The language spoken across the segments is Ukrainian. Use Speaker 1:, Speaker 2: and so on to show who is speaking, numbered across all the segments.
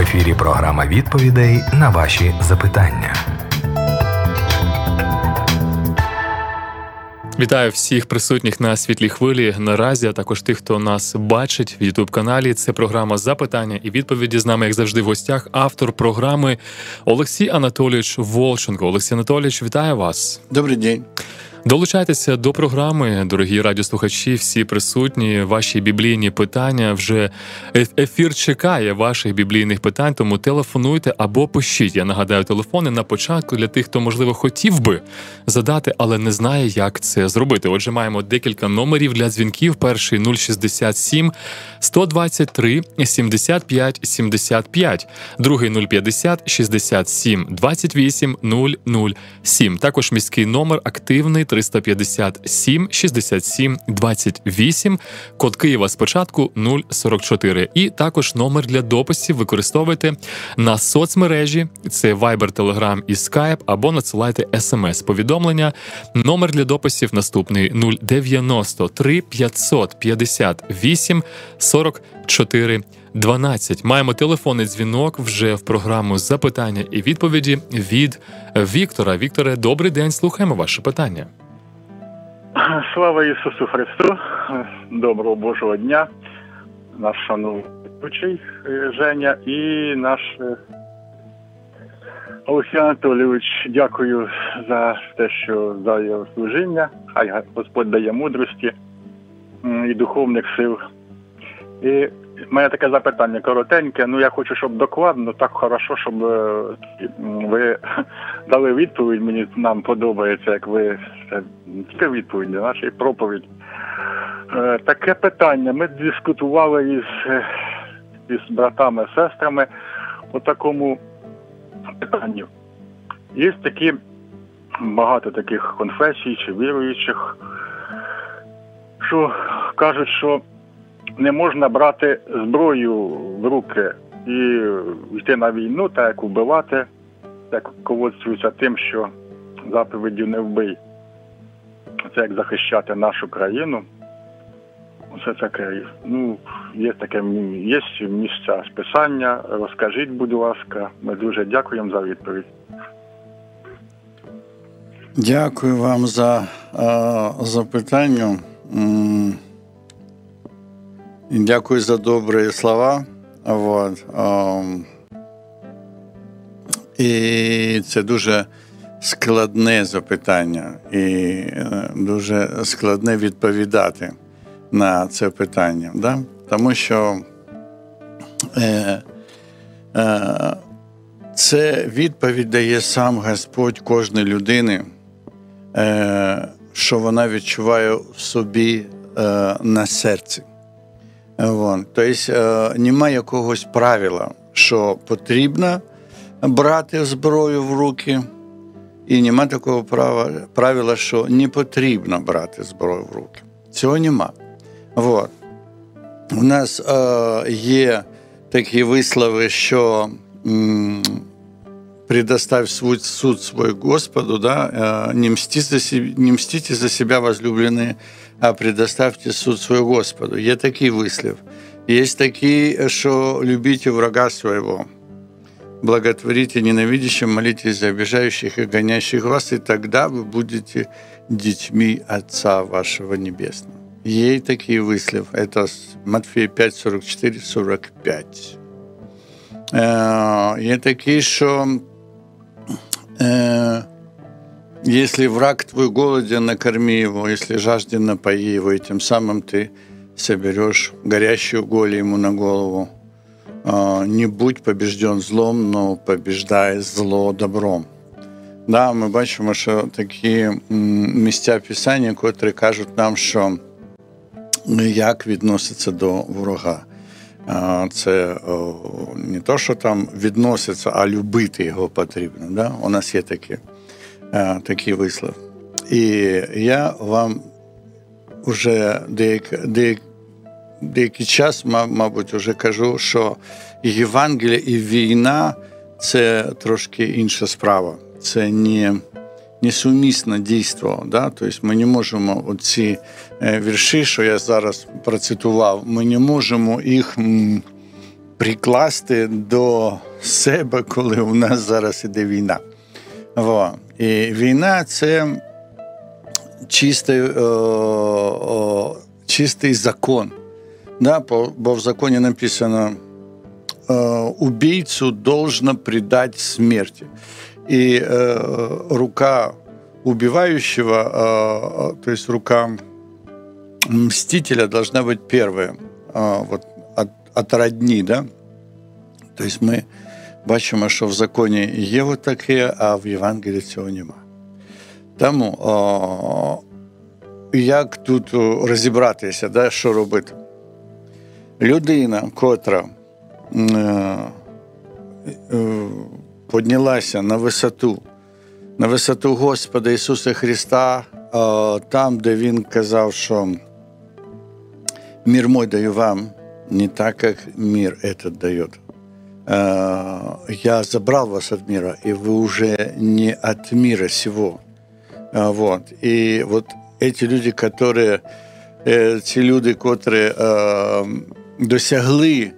Speaker 1: ефірі програма відповідей на ваші запитання.
Speaker 2: Вітаю всіх присутніх на світлій хвилі наразі, а також тих, хто нас бачить в Ютуб каналі. Це програма запитання і відповіді з нами, як завжди, в гостях. Автор програми Олексій Анатолійович Волченко. Олексій Анатолійович, вітаю вас.
Speaker 3: Добрий день.
Speaker 2: Долучайтеся до програми, дорогі радіослухачі, всі присутні. Ваші біблійні питання вже ефір чекає ваших біблійних питань. Тому телефонуйте або пишіть. Я нагадаю телефони на початку для тих, хто можливо хотів би задати, але не знає, як це зробити. Отже, маємо декілька номерів для дзвінків. Перший 067 123 75 75, другий 050 67 28 007. Також міський номер активний. 357 67 28, код Києва спочатку 044. І також номер для дописів використовуйте на соцмережі. Це Viber, Telegram і Skype, або надсилайте смс-повідомлення. Номер для дописів наступний 093 558 44 12. Маємо телефонний дзвінок вже в програму запитання і відповіді від Віктора. Вікторе, добрий день. Слухаємо ваше питання.
Speaker 4: Слава Ісусу Христу, доброго Божого дня, наш шановний е, Женя і наш е, Олексій Анатолійович. Дякую за те, що за його служіння. Хай Господь дає мудрості і духовних сил. І у мене таке запитання коротеньке. Ну я хочу, щоб докладно, так хорошо, щоб е, ви дали відповідь. Мені нам подобається, як ви це відповідь на нашій проповідь. Е, таке питання. Ми дискутували із е, із братами, сестрами по такому питанню. Є такі багато таких конфесій чи віруючих, що кажуть, що не можна брати зброю в руки і йти на війну, так як вбивати, як ководствуються тим, що заповіддю не вбий. Це як захищати нашу країну. Оце таке. Ну, є таке є місце списання. Розкажіть, будь ласка, ми дуже дякуємо за відповідь.
Speaker 3: Дякую вам за а, запитання. Дякую за добрі слова. Вот. І це дуже складне запитання, і е, дуже складне відповідати на це питання. Да? Тому що е, е, це відповідь дає сам Господь кожної людини, е, що вона відчуває в собі е, на серці. Вон. Тобто немає якогось правила, що потрібно брати зброю в руки, і нема такого права, правила, що не потрібно брати зброю в руки. Цього нема. Вот. У нас е, є такі вислови, що м, предоставь суд свой Господу, да, мстите за себя, не мстите за себя возлюбленные, а предоставьте суд свой Господу. Є такий вислів. Є такі, що любіть врага своего, благотворите ненавидящим, молитесь за обижающих и гонящих вас, и тогда вы будете детьми Отца вашего Небесного. Є такий вислів. Это Матфея 5, 44, 45. Є такий, що если враг твой голоден, накорми его, если жажден, напои его, и тем самым ты соберешь горящую голь ему на голову. Не будь побежден злом, но побеждай зло добром. Да, ми бачимо, що такі місця писання, котрі кажуть нам, що як відноситься до ворога. Це не то, що там відноситься, а любити його потрібно. Да? У нас є такі, Такий вислов. І я вам вже деякий, деякий, деякий час, мабуть, вже кажу, що Євангелія і війна це трошки інша справа. Це не несумісне дійство. Да? Тобто ми не можемо оці вірші, що я зараз процитував, ми не можемо їх прикласти до себе, коли у нас зараз іде війна. Во. І війна це чистий, о, о, чистий закон. Да? Бо в законі написано: убийцу должно предать смерти. И э, рука убивающего, э, то есть рука мстителя должна быть первая, э, вот от, от родни, да? То есть ми бачимо, що в законі є от таке, а в Євангелії цього нема. Тому о, як тут розібратися, да, що робити? Людина, котра е, е, поднялася на висоту, на висоту Господа Ісуса Христа, там, де Він казав, що мир мой даю вам, не так, як мир этот дает. Я забрал вас от мира, и вы уже не от мира сего. Вот. И вот эти люди, которые, ці люди, котрі досягли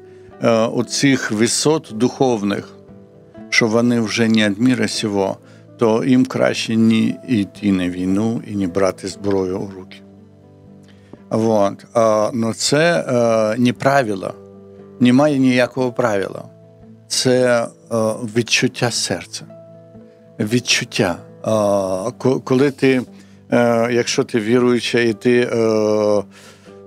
Speaker 3: оцих висот духовних, що вони вже не від міра сього, то їм краще не йти на війну і не брати зброю у руки. Вот. Но це не правило, немає ніякого правила. Це відчуття серця. Відчуття. Коли ти, якщо ти віруюча, і ти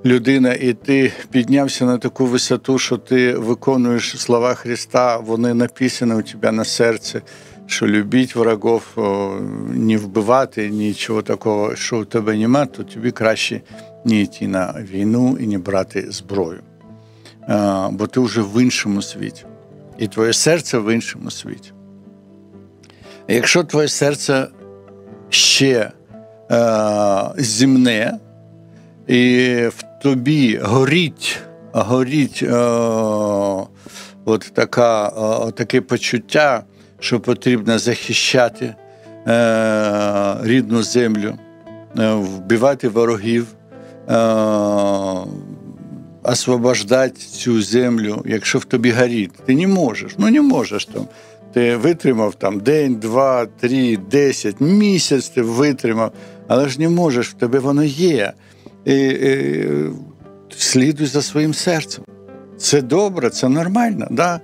Speaker 3: людина, і ти піднявся на таку висоту, що ти виконуєш слова Христа, вони написані у тебе на серці, що любіть ворогов, не вбивати, нічого такого, що у тебе нема, то тобі краще не йти на війну і не брати зброю. Бо ти вже в іншому світі, і твоє серце в іншому світі. Якщо твоє серце ще е, земне, і в тобі горіть, горіть е, от така, е, таке почуття, що потрібно захищати е, рідну землю, е, вбивати ворогів, е, освобождати цю землю, якщо в тобі горить. Ти не можеш, ну не можеш там. Ти витримав там день, два, три, десять, місяць ти витримав, але ж не можеш, в тебе воно є і, і, слідуй за своїм серцем. Це добре, це нормально. Да?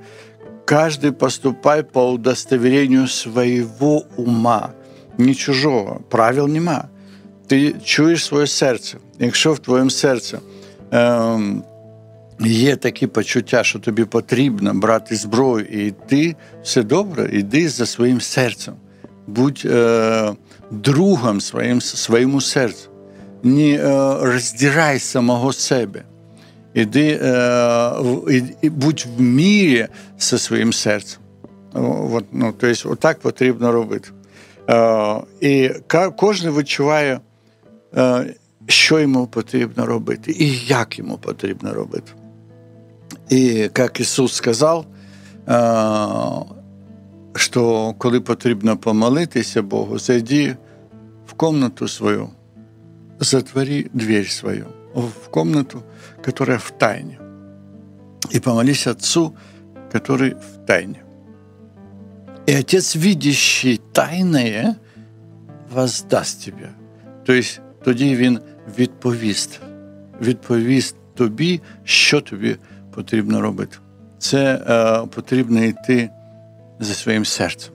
Speaker 3: Каждый поступай по удостоверению своего ума, не чужого. Правил нема. Ти чуєш своє серце. Якщо в твоєму серці е, є такі почуття, що тобі потрібно брати зброю і йти, все добре, йди за своїм серцем. Будь е, другом своїм, своєму серцю не роздирай самого себе. Іди, і будь в мірі зі своїм серцем. От, ну, тобто, отак потрібно робити. І кожен відчуває, що йому потрібно робити, і як йому потрібно робити. І як Ісус сказав, що коли потрібно помолитися Богу, зайди в комнату свою затвори дверь свою в комнату, которая в тайне, и помолись Отцу, который в тайне. И Отец, видящий тайное, воздаст тебе. То есть тоді він відповість, відповість тобі, що тобі потрібно робити. Це е, потрібно йти за своїм серцем,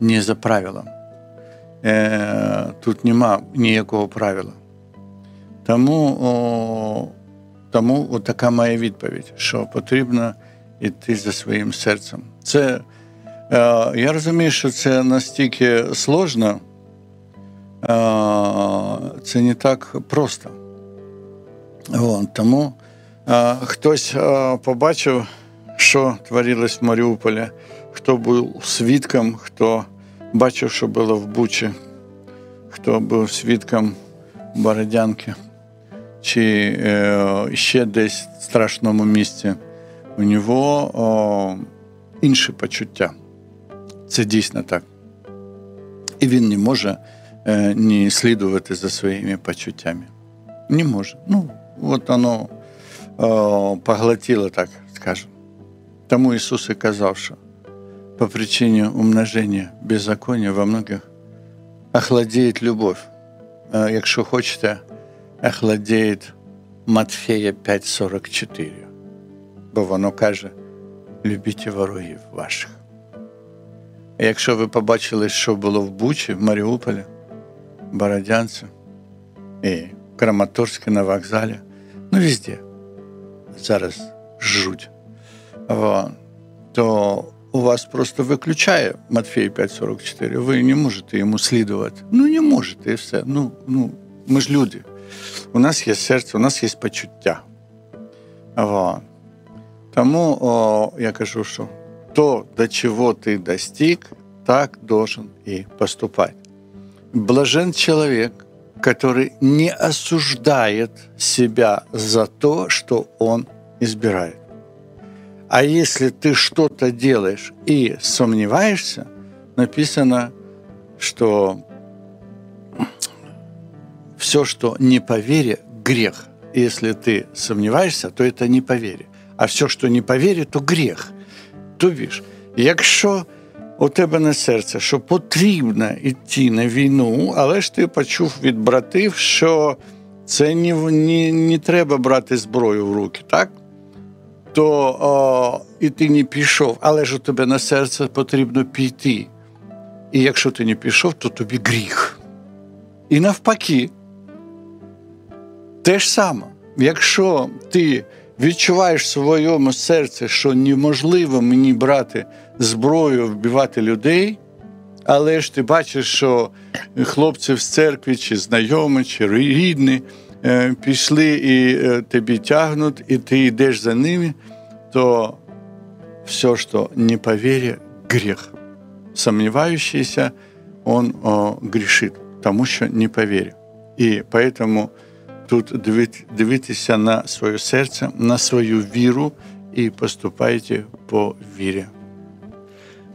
Speaker 3: не за правилом. Е, тут нема ніякого правила. Тому о, тому така моя відповідь, що потрібно йти за своїм серцем. Це, е, Я розумію, що це настільки сложно, е, це не так просто. Вон, тому хтось побачив, що творилось в Маріуполі, хто був свідком, хто бачив, що було в Бучі, хто був свідком Бородянки, чи е, ще десь в страшному місці, у нього о, інші почуття. Це дійсно так. І він не може е, не слідувати за своїми почуттями. Не може. Ну, от воно о, поглотило, так скажемо. Тому Ісус і казав, що по причине умножения беззакония во многих охладеет любовь. Якщо хочете, охладеет Матфея 5,44. Бо воно каже, любіть ворогів ваших. І якщо ви побачили, що було в Бучі, в Маріуполі, Бородянці і Краматорське на вокзалі, ну везде, зараз жуть, то у вас просто виключає Матфей 5,44, ви не можете йому слідувати. Ну, не можете, і все. Ну, ну, Ми ж люди. У нас є серце, у нас є почуття. Тому о, я кажу, що то, до чего ты достиг, так должен и поступать. Блажен человек, который не осуждает себя за то, что он избирает. А если ты что-то делаешь и сомневаешься, написано, что все, что не по вере, грех. Если ты сомневаешься, то это не по вере. А все, що не по вірі, то гріх. Тобі ж, якщо у тебе на серце, що потрібно йти на війну, але ж ти почув від братів, що це не не, не треба брати зброю в руки, так? То о, і ти не пішов, але ж у тебе на серце потрібно піти. І якщо ти не пішов, то тобі гріх. І навпаки, те ж саме, якщо ти відчуваєш в своєму серці, що неможливо мені брати зброю, вбивати людей, але ж ти бачиш, що хлопці з церкви, чи знайомі, чи рідні е, пішли і е, тобі тягнуть, і ти йдеш за ними, то все, що не по вірі, гріх. Сомневающийся, он о, грешит, тому що не по. І поэтому тут дивитися на своє серце, на свою віру і поступайте по вірі.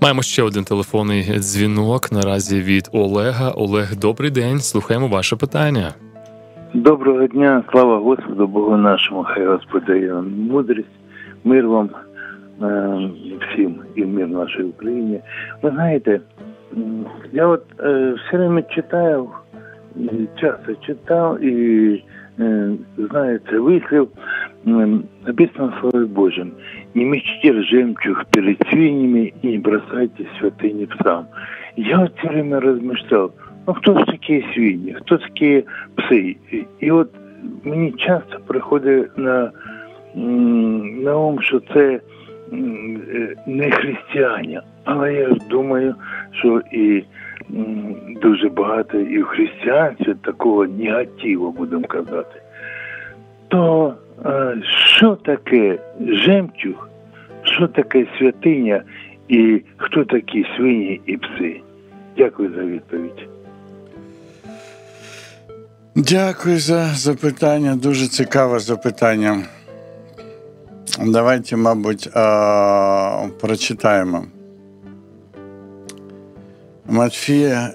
Speaker 2: Маємо ще один телефонний дзвінок наразі від Олега. Олег, добрий день. Слухаємо ваше питання.
Speaker 5: Доброго дня, слава Господу, Богу нашому, хай Господь дає мудрість, мир вам е, всім і мир нашій Україні. Ви знаєте, я от е, все время читаю, часто читав і знаете, вислів написано в Слове Божьем. Не мечте жемчуг перед свиньями и не бросайте святыни псам. Я вот все время размышлял, ну хто ж такі свині, хто такі пси? І от мені часто приходить на на ум, що це не християни. Але я думаю, що і дуже багато і в християнстві такого негативу, будемо казати. То що таке жемчуг, що таке святиня і хто такі свині і пси? Дякую за відповідь.
Speaker 3: Дякую за запитання. Дуже цікаве запитання. Давайте, мабуть, прочитаємо. Матфія,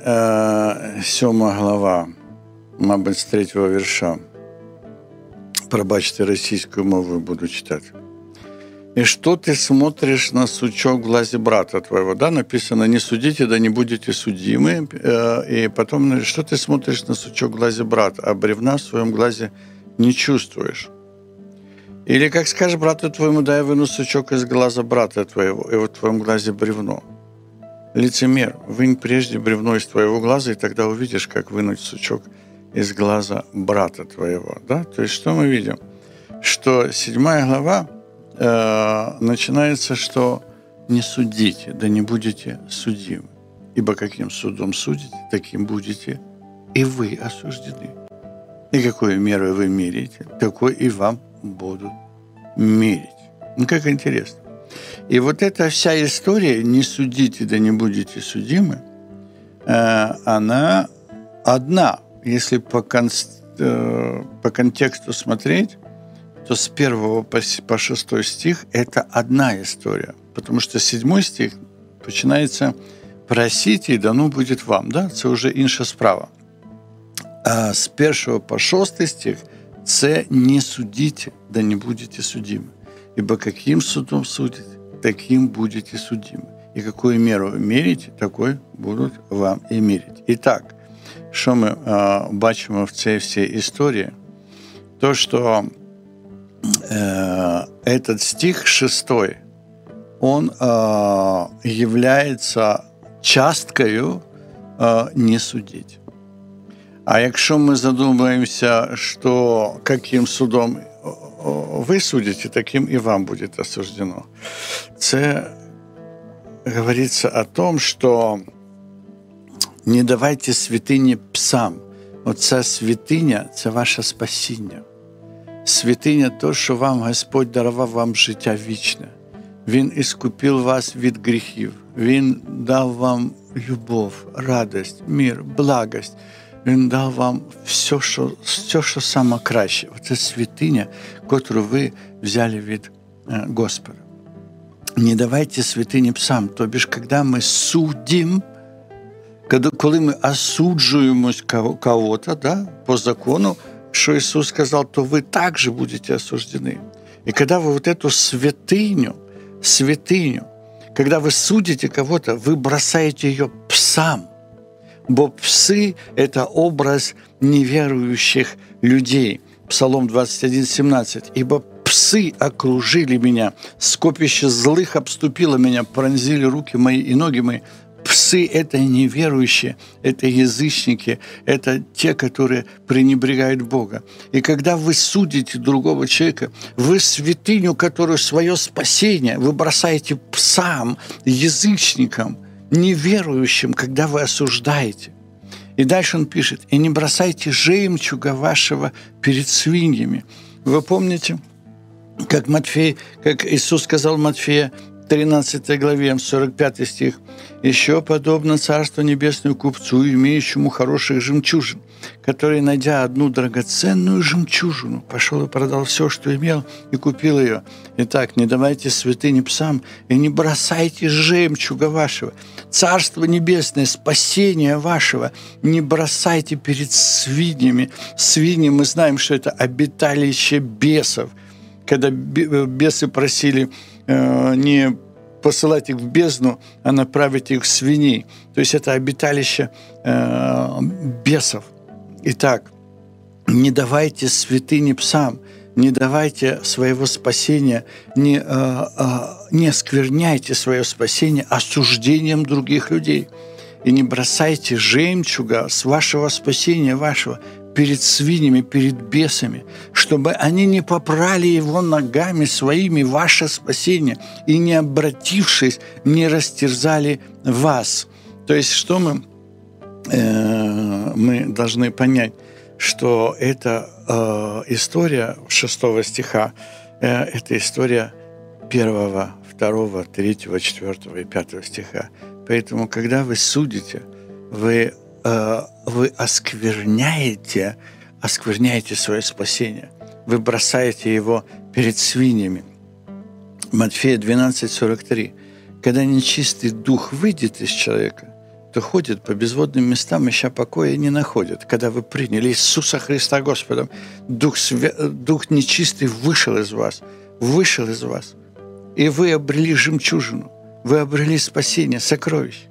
Speaker 3: 7 е, глава, мабуть, з третього вірша. Пробачте, російською мовою буду читати. И что ты смотришь на сучок в глазе брата твоего? Да, написано, не судите, да не будете судимы. Э, и потом, что ты смотришь на сучок в глазе брата, а бревна в своем глазе не чувствуешь? Или как скажешь брату твоему, дай выну сучок из глаза брата твоего, и в твоем глазе бревно. Лицемер, вынь прежде бревно из твоего глаза, и тогда увидишь, как вынуть сучок из глаза брата твоего. Да? То есть что мы видим? Что седьмая глава э, начинается, что не судите, да не будете судимы. Ибо каким судом судите, таким будете и вы осуждены. И какой мерой вы меряете, такой и вам будут мерить. Ну, как интересно. И вот эта вся история «не судите, да не будете судимы», э, она одна. Если по, кон... Э, по контексту смотреть, то с первого по шестой стих это одна история. Потому что седьмой стих начинается «просите, и дано будет вам». Да? Это уже інша справа. А с первого по шостий стих це «не судите, да не будете судимы». Ибо каким судом судите, таким будете судимы. И какую меру вы мерите, такой будут вам и мерить. Итак, що ми е, бачимо в цій всій історії? То, що э, этот стих шестой, он э, является часткою э, не судить. А якщо ми задумаємося, що яким судом ви судите, таким і вам буде осуждено. Це говорится о том, что не давайте святыні псам. Оця святиня це ваше спасіння. Святиня то, що вам Господь дарував вам життя вічне. Він іскупив вас від гріхів, Він дав вам любов, радость, мир, благость. Він дав вам все, що все, що саме краще. Це святиня, яку ви взяли від е, Господа. Не давайте святині псам. Тобі ж, коли ми судимо, коли ми осуджуємо кого-то да, по закону, что Иисус сказал, то вы также будете осуждены. И когда вы вот эту святыню, святыню, когда вы судите кого-то, вы бросаете ее псам. Бо псы – это образ неверующих людей. Псалом 21, 17. «Ибо псы окружили меня, скопище злых обступило меня, пронзили руки мои и ноги мои, Псы – это неверующие, это язычники, это те, которые пренебрегают Бога. И когда вы судите другого человека, вы святыню, которую свое спасение, вы бросаете псам, язычникам, неверующим, когда вы осуждаете. И дальше он пишет, «И не бросайте жемчуга вашего перед свиньями». Вы помните, как Матфей, как Иисус сказал Матфея, 13 главе, 45 стих. «Еще подобно Царство Небесному купцу, имеющему хороших жемчужин, который, найдя одну драгоценную жемчужину, пошел и продал все, что имел, и купил ее. Итак, не давайте святыни псам, и не бросайте жемчуга вашего. Царство Небесное, спасение вашего, не бросайте перед свиньями. Свиньи, мы знаем, что это обиталище бесов. Когда бесы просили Э, не посылать их в бездну, а направить их в свиней. То есть это обиталище э, бесов. Итак, не давайте святыни псам, не давайте своего спасения, не, э, э, не оскверняйте свое спасение осуждением других людей. И не бросайте жемчуга с вашего спасения вашего перед свиньями, перед бесами, чтобы они не попрали его ногами своими, ваше спасение, и не обратившись, не растерзали вас. То есть что мы, э, мы должны понять, что эта э, история шестого стиха, э, это история первого, второго, третьего, четвертого и пятого стиха. Поэтому, когда вы судите, вы вы оскверняете, оскверняете свое спасение. Вы бросаете его перед свиньями. Матфея 12, 43. Когда нечистый дух выйдет из человека, то ходит по безводным местам, ища покоя, и не находит. Когда вы приняли Иисуса Христа Господом, дух, свя... дух нечистый вышел из вас, вышел из вас, и вы обрели жемчужину, вы обрели спасение, сокровище.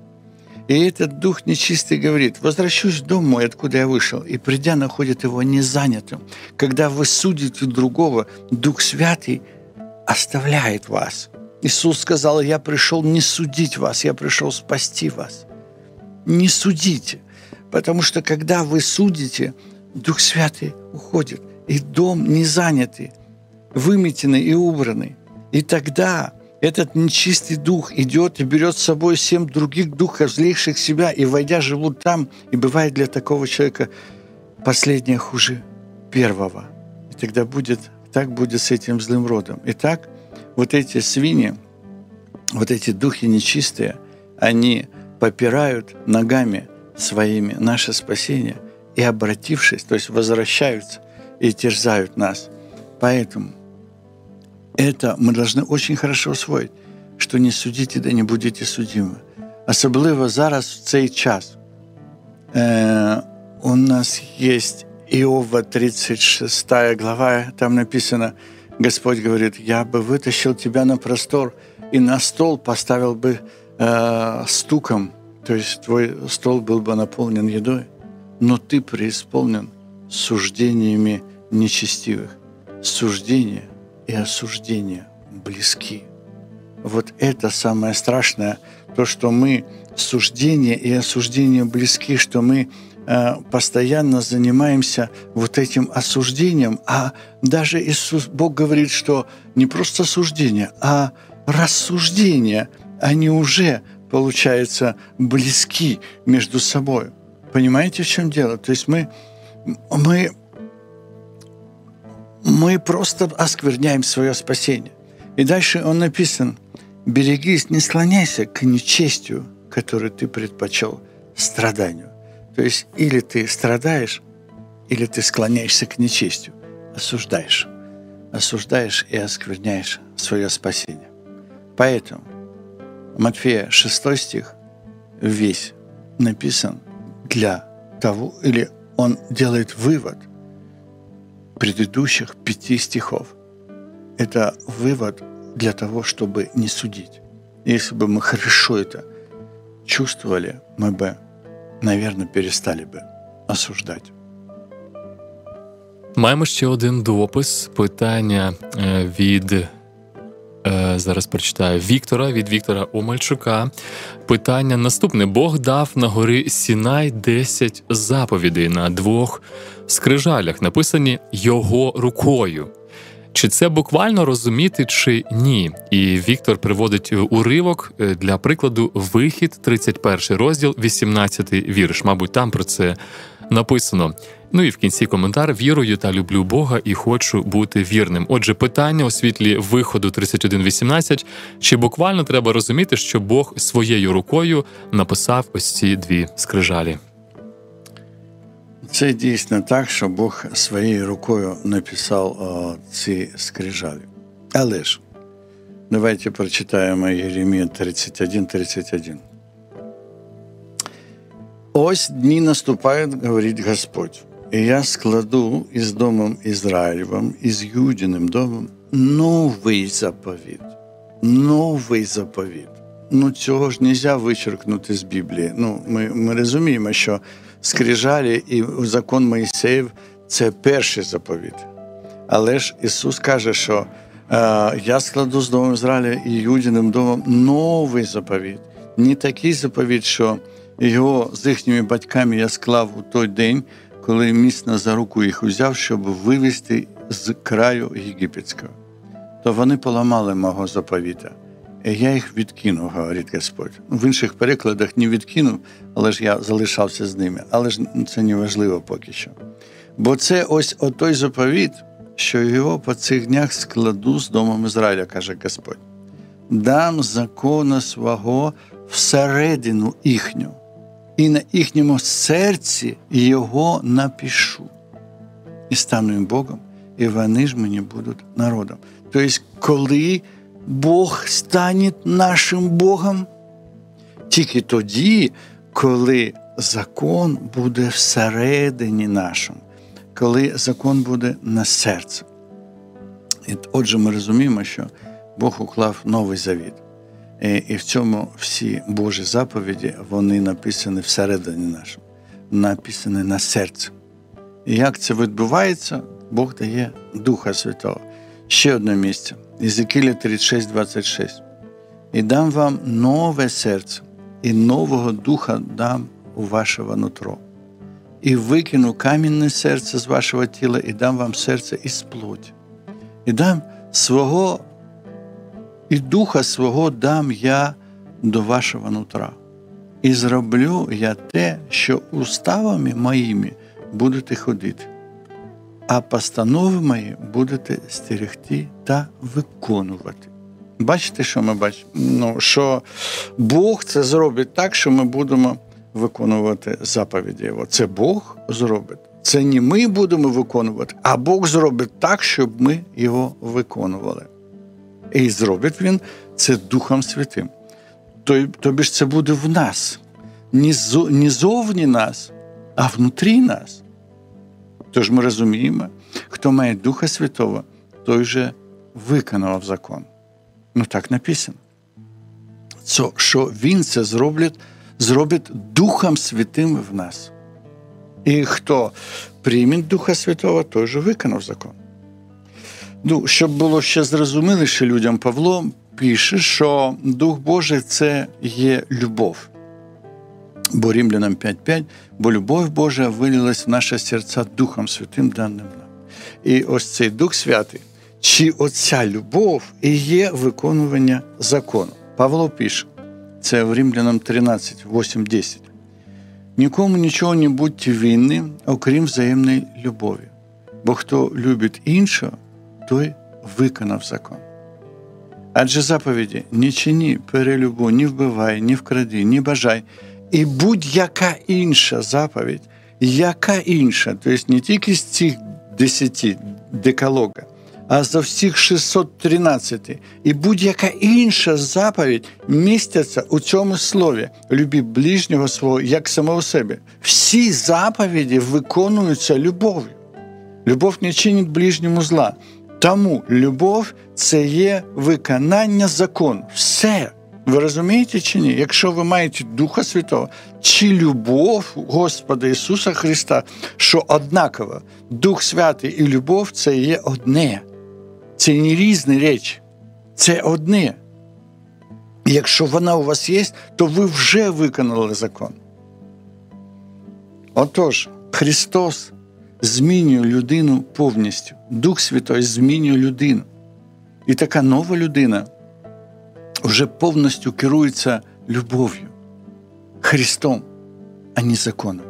Speaker 3: И этот дух нечистый говорит, возвращусь домой, откуда я вышел, и придя, находит его незанятым. Когда вы судите другого, Дух Святый оставляет вас. Иисус сказал, я пришел не судить вас, я пришел спасти вас. Не судите, потому что когда вы судите, Дух Святый уходит, и дом не занятый, выметенный и убранный. И тогда этот нечистый дух идет и берет с собой семь других духов, злейших себя, и, войдя, живут там. И бывает для такого человека последнее хуже первого. И тогда будет, так будет с этим злым родом. Итак, вот эти свиньи, вот эти духи нечистые, они попирают ногами своими наше спасение и, обратившись, то есть возвращаются и терзают нас. Поэтому это мы должны очень хорошо усвоить, що не судите, да не будете судимы. Особливо зараз в цей час. Е, у нас есть Иова 36 глава, там написано, Господь говорит, я бы вытащил тебя на простор и на стол поставил бы э, стуком, то есть твой стол был бы наполнен едой, но ты преисполнен суждениями нечестивых. Суждения и осуждения близки. Вот это самое страшное, то, что мы суждения и осуждения близки, что мы э, постоянно занимаемся вот этим осуждением, а даже Иисус, Бог говорит, что не просто осуждение, а рассуждения, они уже, получается, близки между собой. Понимаете, в чем дело? То есть мы, мы, мы просто оскверняем свое спасение. И дальше он написан, берегись, не склоняйся к нечестию, которую ты предпочел страданию. То есть или ты страдаешь, или ты склоняешься к нечестию, осуждаешь, осуждаешь и оскверняешь свое спасение. Поэтому Матфея 6 стих весь написан для того, или он делает вывод предыдущих пяти стихов. Это вывод для того, чтобы не судить. Если бы мы хорошо это чувствовали, мы бы, наверное, перестали бы осуждать.
Speaker 2: Маємо ще один допис. Питання від зараз прочитаю Віктора від Віктора Омальчука. Питання наступне: Бог дав на горі Сінай 10 заповідей на двох скрижалях, написані його рукою. Чи це буквально розуміти, чи ні? І Віктор приводить уривок е, для прикладу вихід, 31 розділ, 18 вірш. Мабуть, там про це написано. Ну і в кінці коментар вірую та люблю Бога і хочу бути вірним. Отже, питання у світлі виходу 31.18, Чи буквально треба розуміти, що Бог своєю рукою написав ось ці дві скрижалі?
Speaker 3: Це дійсно так, що Бог своєю рукою написав о, ці скрижалі. Але ж давайте прочитаємо Єремія 31.31. Ось дні наступають, говорить Господь. И я складу із домом Ізраїлевим, із Юдіним домом новий заповіт. Новий заповіт. Ну, цього ж не можна вичеркнути з Біблії. Ну, Ми ми розуміємо, що скрижалі і закон Моїсеїв це перший заповіт. Але ж Ісус каже, що е, я складу з домом Ізраїля і Юдіним домом новий заповіт. Не такий заповіт, що його з їхніми батьками я склав у той день, коли міцно за руку їх узяв, щоб вивести з краю єгипетського. То вони поламали мого заповіта. І я їх відкинув, говорить Господь. В інших перекладах не відкинув, але ж я залишався з ними. Але ж це не важливо поки що. Бо це ось отой заповіт, що його по цих днях складу з домом Ізраїля, каже Господь. Дам закона свого всередину їхню і на їхньому серці його напишу. І стану їм Богом, і вони ж мені будуть народом. Тобто, коли Бог стане нашим Богом, тільки тоді, коли закон буде всередині нашому, коли закон буде на серці. І Отже, ми розуміємо, що Бог уклав новий завіт. І в цьому всі Божі заповіді вони написані всередині нашому, написані на серці. І як це відбувається, Бог дає Духа Святого. Ще одне місце. Ізекіля 36, 26. І дам вам нове серце, і нового духа дам у вашого нутро. І викину камінне серце з вашого тіла, і дам вам серце із плоті. І дам свого і духа свого дам я до вашого нутра. І зроблю я те, що уставами моїми будете ходити, а постанови мої будете стерегти та виконувати. Бачите, що ми бачимо? Ну, Що Бог це зробить так, що ми будемо виконувати заповіді Його. Це Бог зробить. Це не ми будемо виконувати, а Бог зробить так, щоб ми його виконували. І зробить він це Духом Святим. Тобі ж це буде в нас, не зовні нас, а внутрі нас. Тож ми розуміємо, хто має Духа Святого, той же виконав закон. Ну так написано. що Він це зробить, зробить Духом Святим в нас. І хто прийме Духа Святого, той же виконав закон. Ну, Щоб було ще зрозуміліше людям, Павло пише, що Дух Божий це є любов. Бо Римлянам 5.5, бо любов Божа вилилась в наше серця Духом Святим даним нам. І ось цей Дух Святий, чи оця любов і є виконування закону. Павло пише, це в Римлянам 13, 8, 10. Нікому нічого не будьте винні, окрім взаємної любові. Бо хто любить іншого, той виконав закон. Адже заповіді не чини перелюбу, ні вбивай, ні вкради, ні бажай. І будь-яка інша заповідь, яка інша, тобто не тільки з цих десяти декалога, а за всіх 613. І будь-яка інша заповідь містяться у цьому слові любі ближнього свого як самого себе. Всі заповіді виконуються любов'ю. Любов не чинить ближньому зла. Тому любов це є виконання закону. Все. Ви розумієте чи ні? Якщо ви маєте Духа Святого, чи любов Господа Ісуса Христа, що однаково Дух Святий і любов це є одне. Це не різні речі, це одне. Якщо вона у вас є, то ви вже виконали закон. Отож, Христос змінює людину повністю. Дух Святой змінює людину. І така нова людина вже повністю керується любов'ю, Христом, а не законом.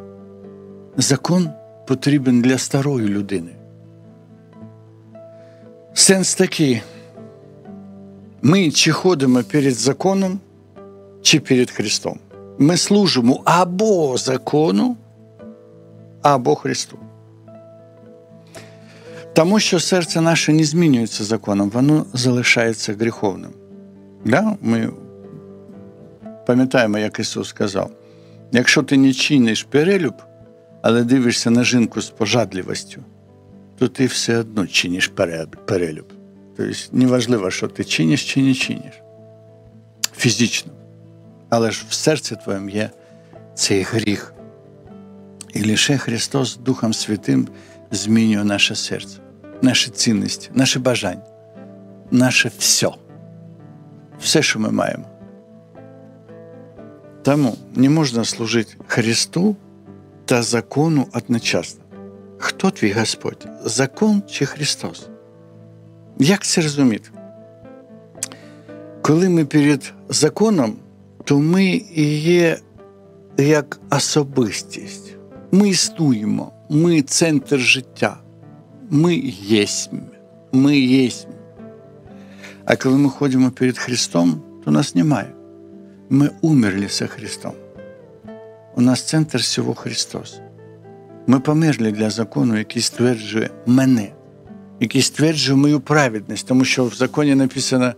Speaker 3: Закон потрібен для старої людини. Сенс такий. Ми чи ходимо перед законом, чи перед Христом. Ми служимо або закону, або Христу. Тому що серце наше не змінюється законом, воно залишається гріховним. Да? Ми пам'ятаємо, як Ісус сказав: якщо ти не чиниш перелюб, але дивишся на жінку з пожадливістю, то ти все одно чиниш перелюб. Тобто неважливо, що ти чиниш чи не чиниш. Фізично. Але ж в серці твоєму є цей гріх. І лише Христос Духом Святим змінює наше серце, наші цінності, наші бажання, наше все. Все, що ми маємо. Тому не можна служити Христу та закону одночасно. Хто твій Господь? Закон чи Христос? Як це розуміти? Коли ми перед законом, то ми і є як особистість. Ми існуємо, ми центр життя, ми єсмь, ми єсмь. А коли ми ходимо перед Христом, то нас немає. Ми умерли со Христом. У нас центр всього Христос. Ми померли для закону, який стверджує мене, який стверджує мою праведність, тому що в законі написано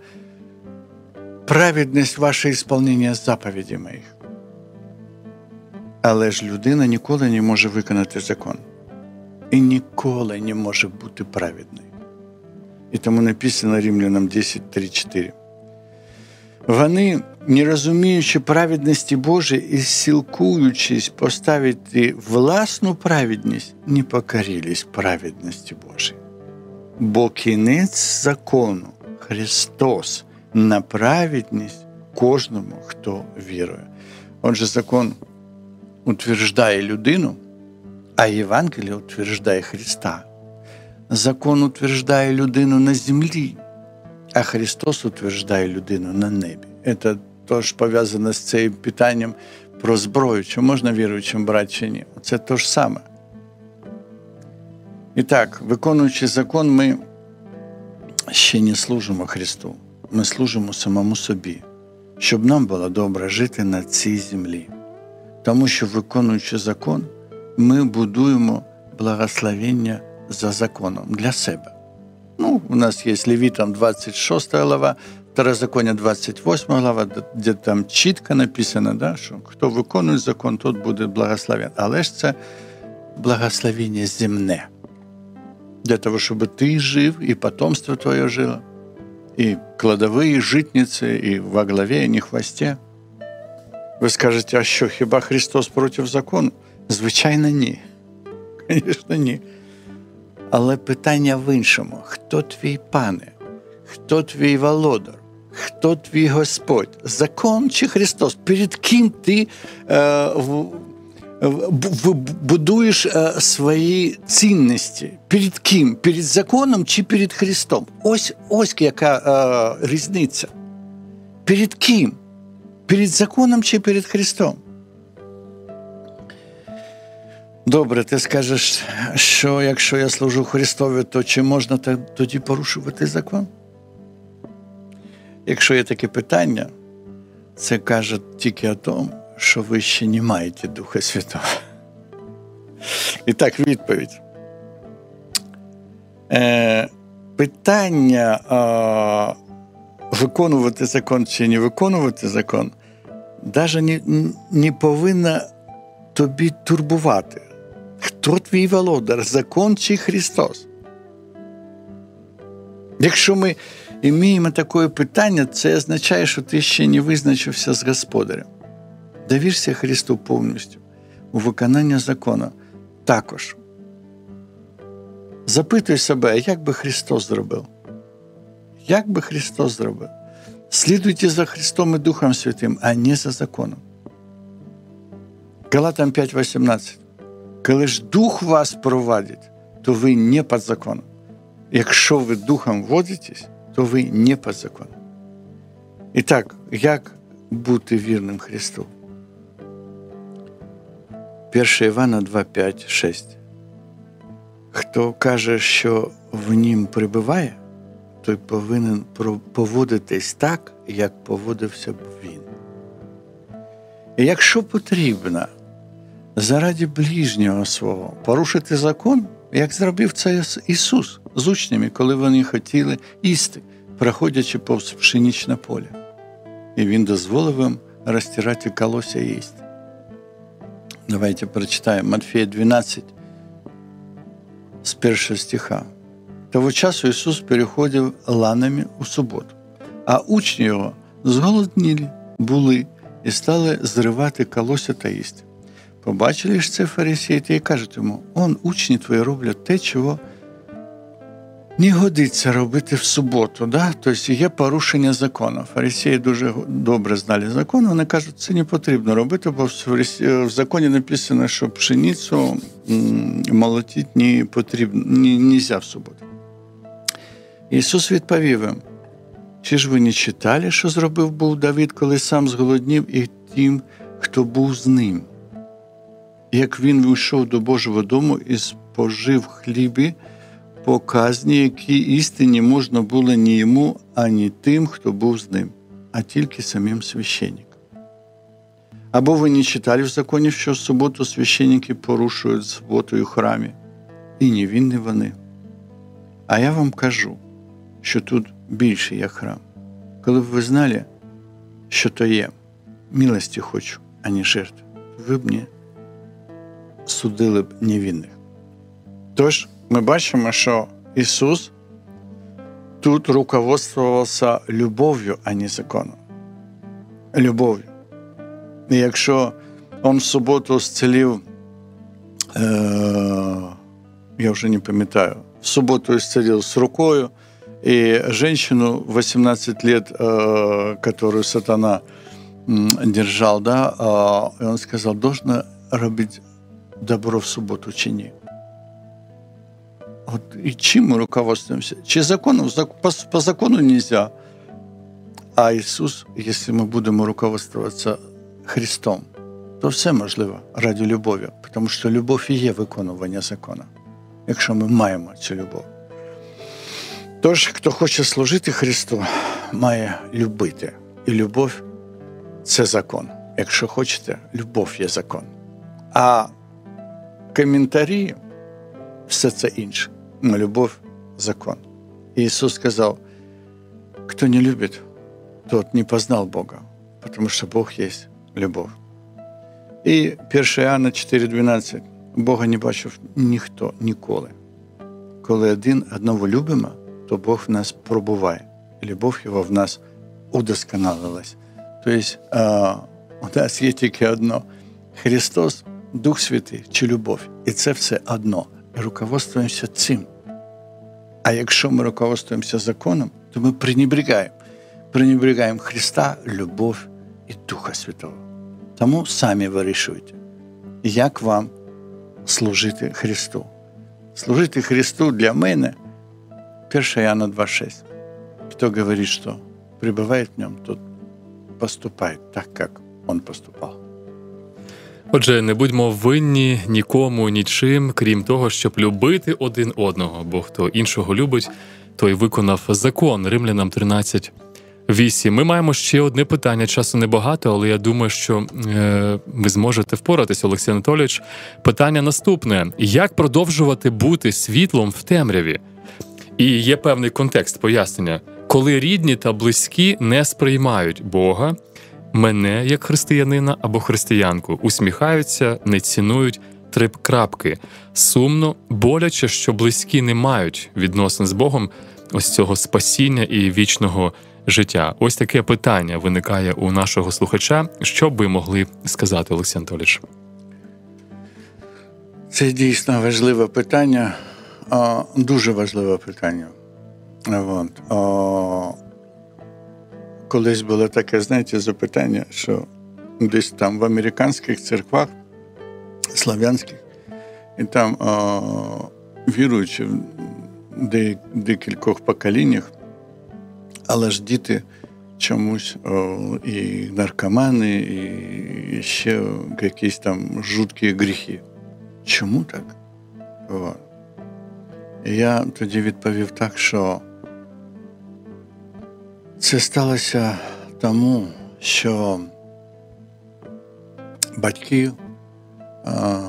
Speaker 3: праведність ваше ісполнення заповіді моїх. Але ж людина ніколи не може виконати закон і ніколи не може бути праведною. І тому написано Римлянам 10, 3, 4. Вони, не розуміючи праведності Божої і сілкуючись поставити власну праведність, не покорились праведності Божої. Бо кінець закону Христос на праведність кожному, хто вірує. Отже, закон утверждає людину, а Євангеліє утверждає Христа. Закон утверждає людину на землі, а Христос утверждає людину на небі. Це теж пов'язано з цим питанням про зброю, чи можна віруючим брати чи ні. Це те ж саме. І так, виконуючи закон, ми ще не служимо Христу, ми служимо самому собі, щоб нам було добре жити на цій землі. Тому що, виконуючи закон, ми будуємо благословення за законом для себе. Ну, У нас є Левітам 26 глава, Второзаконня 28 глава, де там чітко написано, да, що хто виконує закон, тот буде благословен. Але ж це благословення земне. Для того, щоб ти жив і потомство твоє жило. и кладовые, и житницы, и во главе, и не хвосте. Ви скажете, а що, хіба Христос проти закону? Звичайно, ні. Звісно, ні. Але питання в іншому: хто твій пане? Хто твій володар? Хто твій Господь? Закон чи Христос? Перед ким ти е, в, в, будуєш е, свої цінності? Перед ким? Перед законом чи перед Христом? Ось ось яка е, різниця. Перед ким? Перед законом чи перед Христом? Добре, ти скажеш, що якщо я служу Христові, то чи можна тоді порушувати закон? Якщо є таке питання, це каже тільки о тому, що ви ще не маєте Духа Святого. І так, відповідь. Е, Питання е, виконувати закон чи не виконувати закон, навіть не, не повинна тобі турбувати. Хто твій володар, закон чи Христос? Якщо ми маємо таке питання, це означає, що ти ще не визначився з Господарем. Довірся Христу повністю у виконання закону також. Запитуй себе, як би Христос зробив? Як би Христос зробив? Слідуйте за Христом і Духом Святим, а не за законом. Галатам 5,18. Коли ж Дух вас провадить, то ви не під законом. Якщо ви духом водитесь, то ви не під законом. І так, як бути вірним Христу? 1 Івана 2, 5, 6. Хто каже, що в нім прибуває, той повинен поводитись так, як поводився б він. І якщо потрібно заради ближнього свого порушити закон, як зробив це Ісус з учнями, коли вони хотіли їсти, проходячи повз пшенічне поле. І Він дозволив їм розтирати колося і їсти. Давайте прочитаємо Матфея 12 з першого стиха. Того часу Ісус переходив ланами у суботу, а учні його зголодніли були і стали зривати колося та їсти. Побачили ж це фарисеї і кажуть йому: он учні твої роблять те, чого не годиться робити в суботу. Да? Тобто є порушення закону. Фарисеї дуже добре знали закон, вони кажуть, це не потрібно робити, бо в законі написано, що пшеницю молотити не потрібно, не, не можна в суботу. Ісус відповів їм, чи ж ви не читали, що зробив був Давид, коли сам зголоднів і тим, хто був з ним? Як він вийшов до Божого дому і спожив хлібі, показні, які істині можна було ні йому, ані тим, хто був з ним, а тільки самим священником. Або ви не читали в законі, що в суботу священники порушують суботу в храмі, і не винні вони. А я вам кажу, що тут більше є храм. Коли б ви знали, що то є, милості хочу, а не жертв, ви б не судили б невинних. Тож, ми бачимо, що Ісус тут руководствувався любов'ю, а не законом. Любов'ю. І якщо він в суботу зцілив, е, я вже не пам'ятаю, в суботу исцелил з рукою, і женщину 18 лет, э, которую сатана держал, да, э, он сказал, должна робити добро в суботу чи ні. От і чим ми руководствуємося? Чи законом? По, по закону нельзя. А Ісус, якщо ми будемо руководствуватися Христом, то все можливо ради любові, тому що любов і є виконування закону, якщо ми маємо цю любов. Тож, хто хоче служити Христу, має любити. І любов це закон. Якщо хочете, любов є закон. А коментарі все це інше. Любов закон. І Ісус сказав: хто не любить, тот не познал Бога, тому що Бог є любов. І 1 Іоанна 4,12 Бога не бачив ніхто ніколи. Коли один одного любимо, то Бог в нас пробуває. любов Його в нас удосконалилась. Тобто у нас є тільки одно: Христос, Дух Святий чи любов. І це все одно. І руководствуємося цим. А якщо ми руководствуємося законом, то ми пренебрегаємо. Пренебрегаємо Христа, любов і Духа Святого. Тому самі вирішуйте, як вам служити Христу. Служити Христу для мене 1 Яна 2,6. Хто говорить, що пребывает в нем, тот поступает так, как он поступал.
Speaker 2: Отже, не будьмо винні нікому нічим, крім того, щоб любити один одного, бо хто іншого любить, той виконав закон римлянам 13. 8. Ми маємо ще одне питання. Часу небагато, але я думаю, що е, ви зможете впоратися, Олексій Анатолійович. Питання наступне: як продовжувати бути світлом в темряві? І є певний контекст пояснення, коли рідні та близькі не сприймають Бога, мене як християнина або християнку, усміхаються, не цінують три крапки. Сумно, боляче, що близькі не мають відносин з Богом, ось цього спасіння і вічного життя. Ось таке питання виникає у нашого слухача. Що б ви могли сказати, Олексій Анатолійович?
Speaker 3: Це дійсно важливе питання, дуже важливе питання. От. Колись було таке, знаєте, запитання, що десь там в американських церквах, слав'янських, і там віруючи в декількох поколіннях, але ж діти чомусь о, і наркомани, і ще якісь там жуткі гріхи. Чому так? О. Я тоді відповів так, що це сталося тому, що батьки а,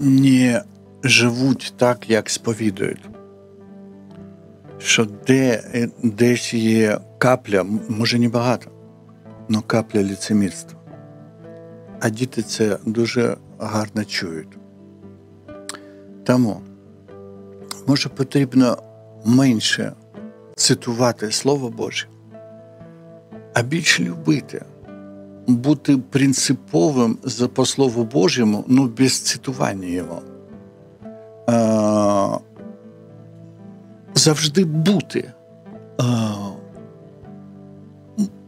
Speaker 3: не живуть так, як сповідують що де, десь є капля, може не багато, але капля ліцемірства. А діти це дуже гарно чують. Тому, може, потрібно менше цитувати Слово Боже, а більше любити, бути принциповим по Слову Божому, ну без цитування його завжди бути,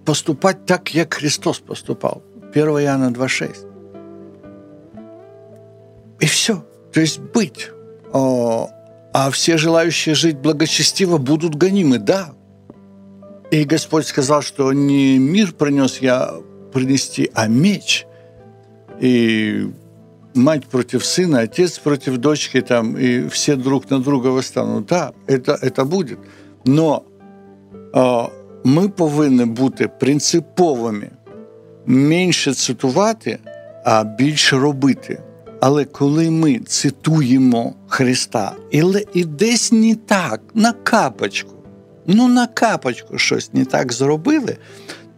Speaker 3: поступати так, як Христос поступав. 1 Яна 2,6. И все. То есть быть. А все желающие жить благочестиво будут гонимы, да. И Господь сказал, что не мир принес я принести, а меч. И мать против сына, отец против дочки, там, и все друг на друга восстанут. Да, это, это будет. Но э, ми повинні бути принциповими, менше цитувати, а більше робити. Але коли ми цитуємо Христа, і, десь не так, на капочку, ну на капочку щось не так зробили,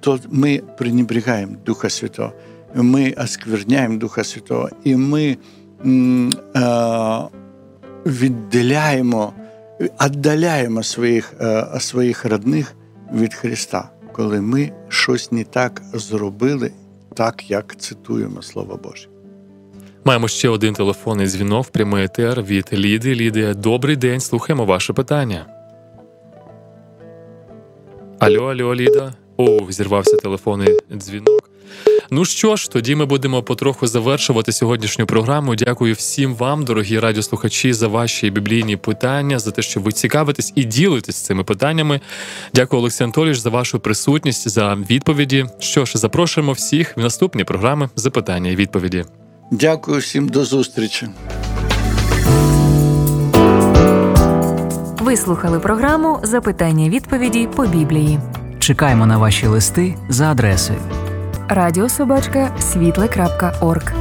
Speaker 3: то ми пренебрігаємо Духа Святого ми оскверняємо Духа Святого, і ми е, віддаляємо, віддаляємо своїх, е, своїх родних від Христа, коли ми щось не так зробили, так як цитуємо Слово Боже.
Speaker 2: Маємо ще один телефонний дзвінок прямий етер від Ліди. Лідія, добрий день. Слухаємо ваше питання. Алло, алло, Ліда. О, зірвався телефонний дзвінок. Ну що ж, тоді ми будемо потроху завершувати сьогоднішню програму. Дякую всім вам, дорогі радіослухачі, за ваші біблійні питання, за те, що ви цікавитесь і ділитесь цими питаннями. Дякую, Олексій Анатолійович, за вашу присутність, за відповіді. Що ж, запрошуємо всіх в наступні програми запитання і відповіді.
Speaker 3: Дякую всім до зустрічі.
Speaker 6: Ви слухали програму Запитання відповіді по біблії.
Speaker 7: Чекаємо на ваші листи за адресою
Speaker 6: радіособачка світле.орг.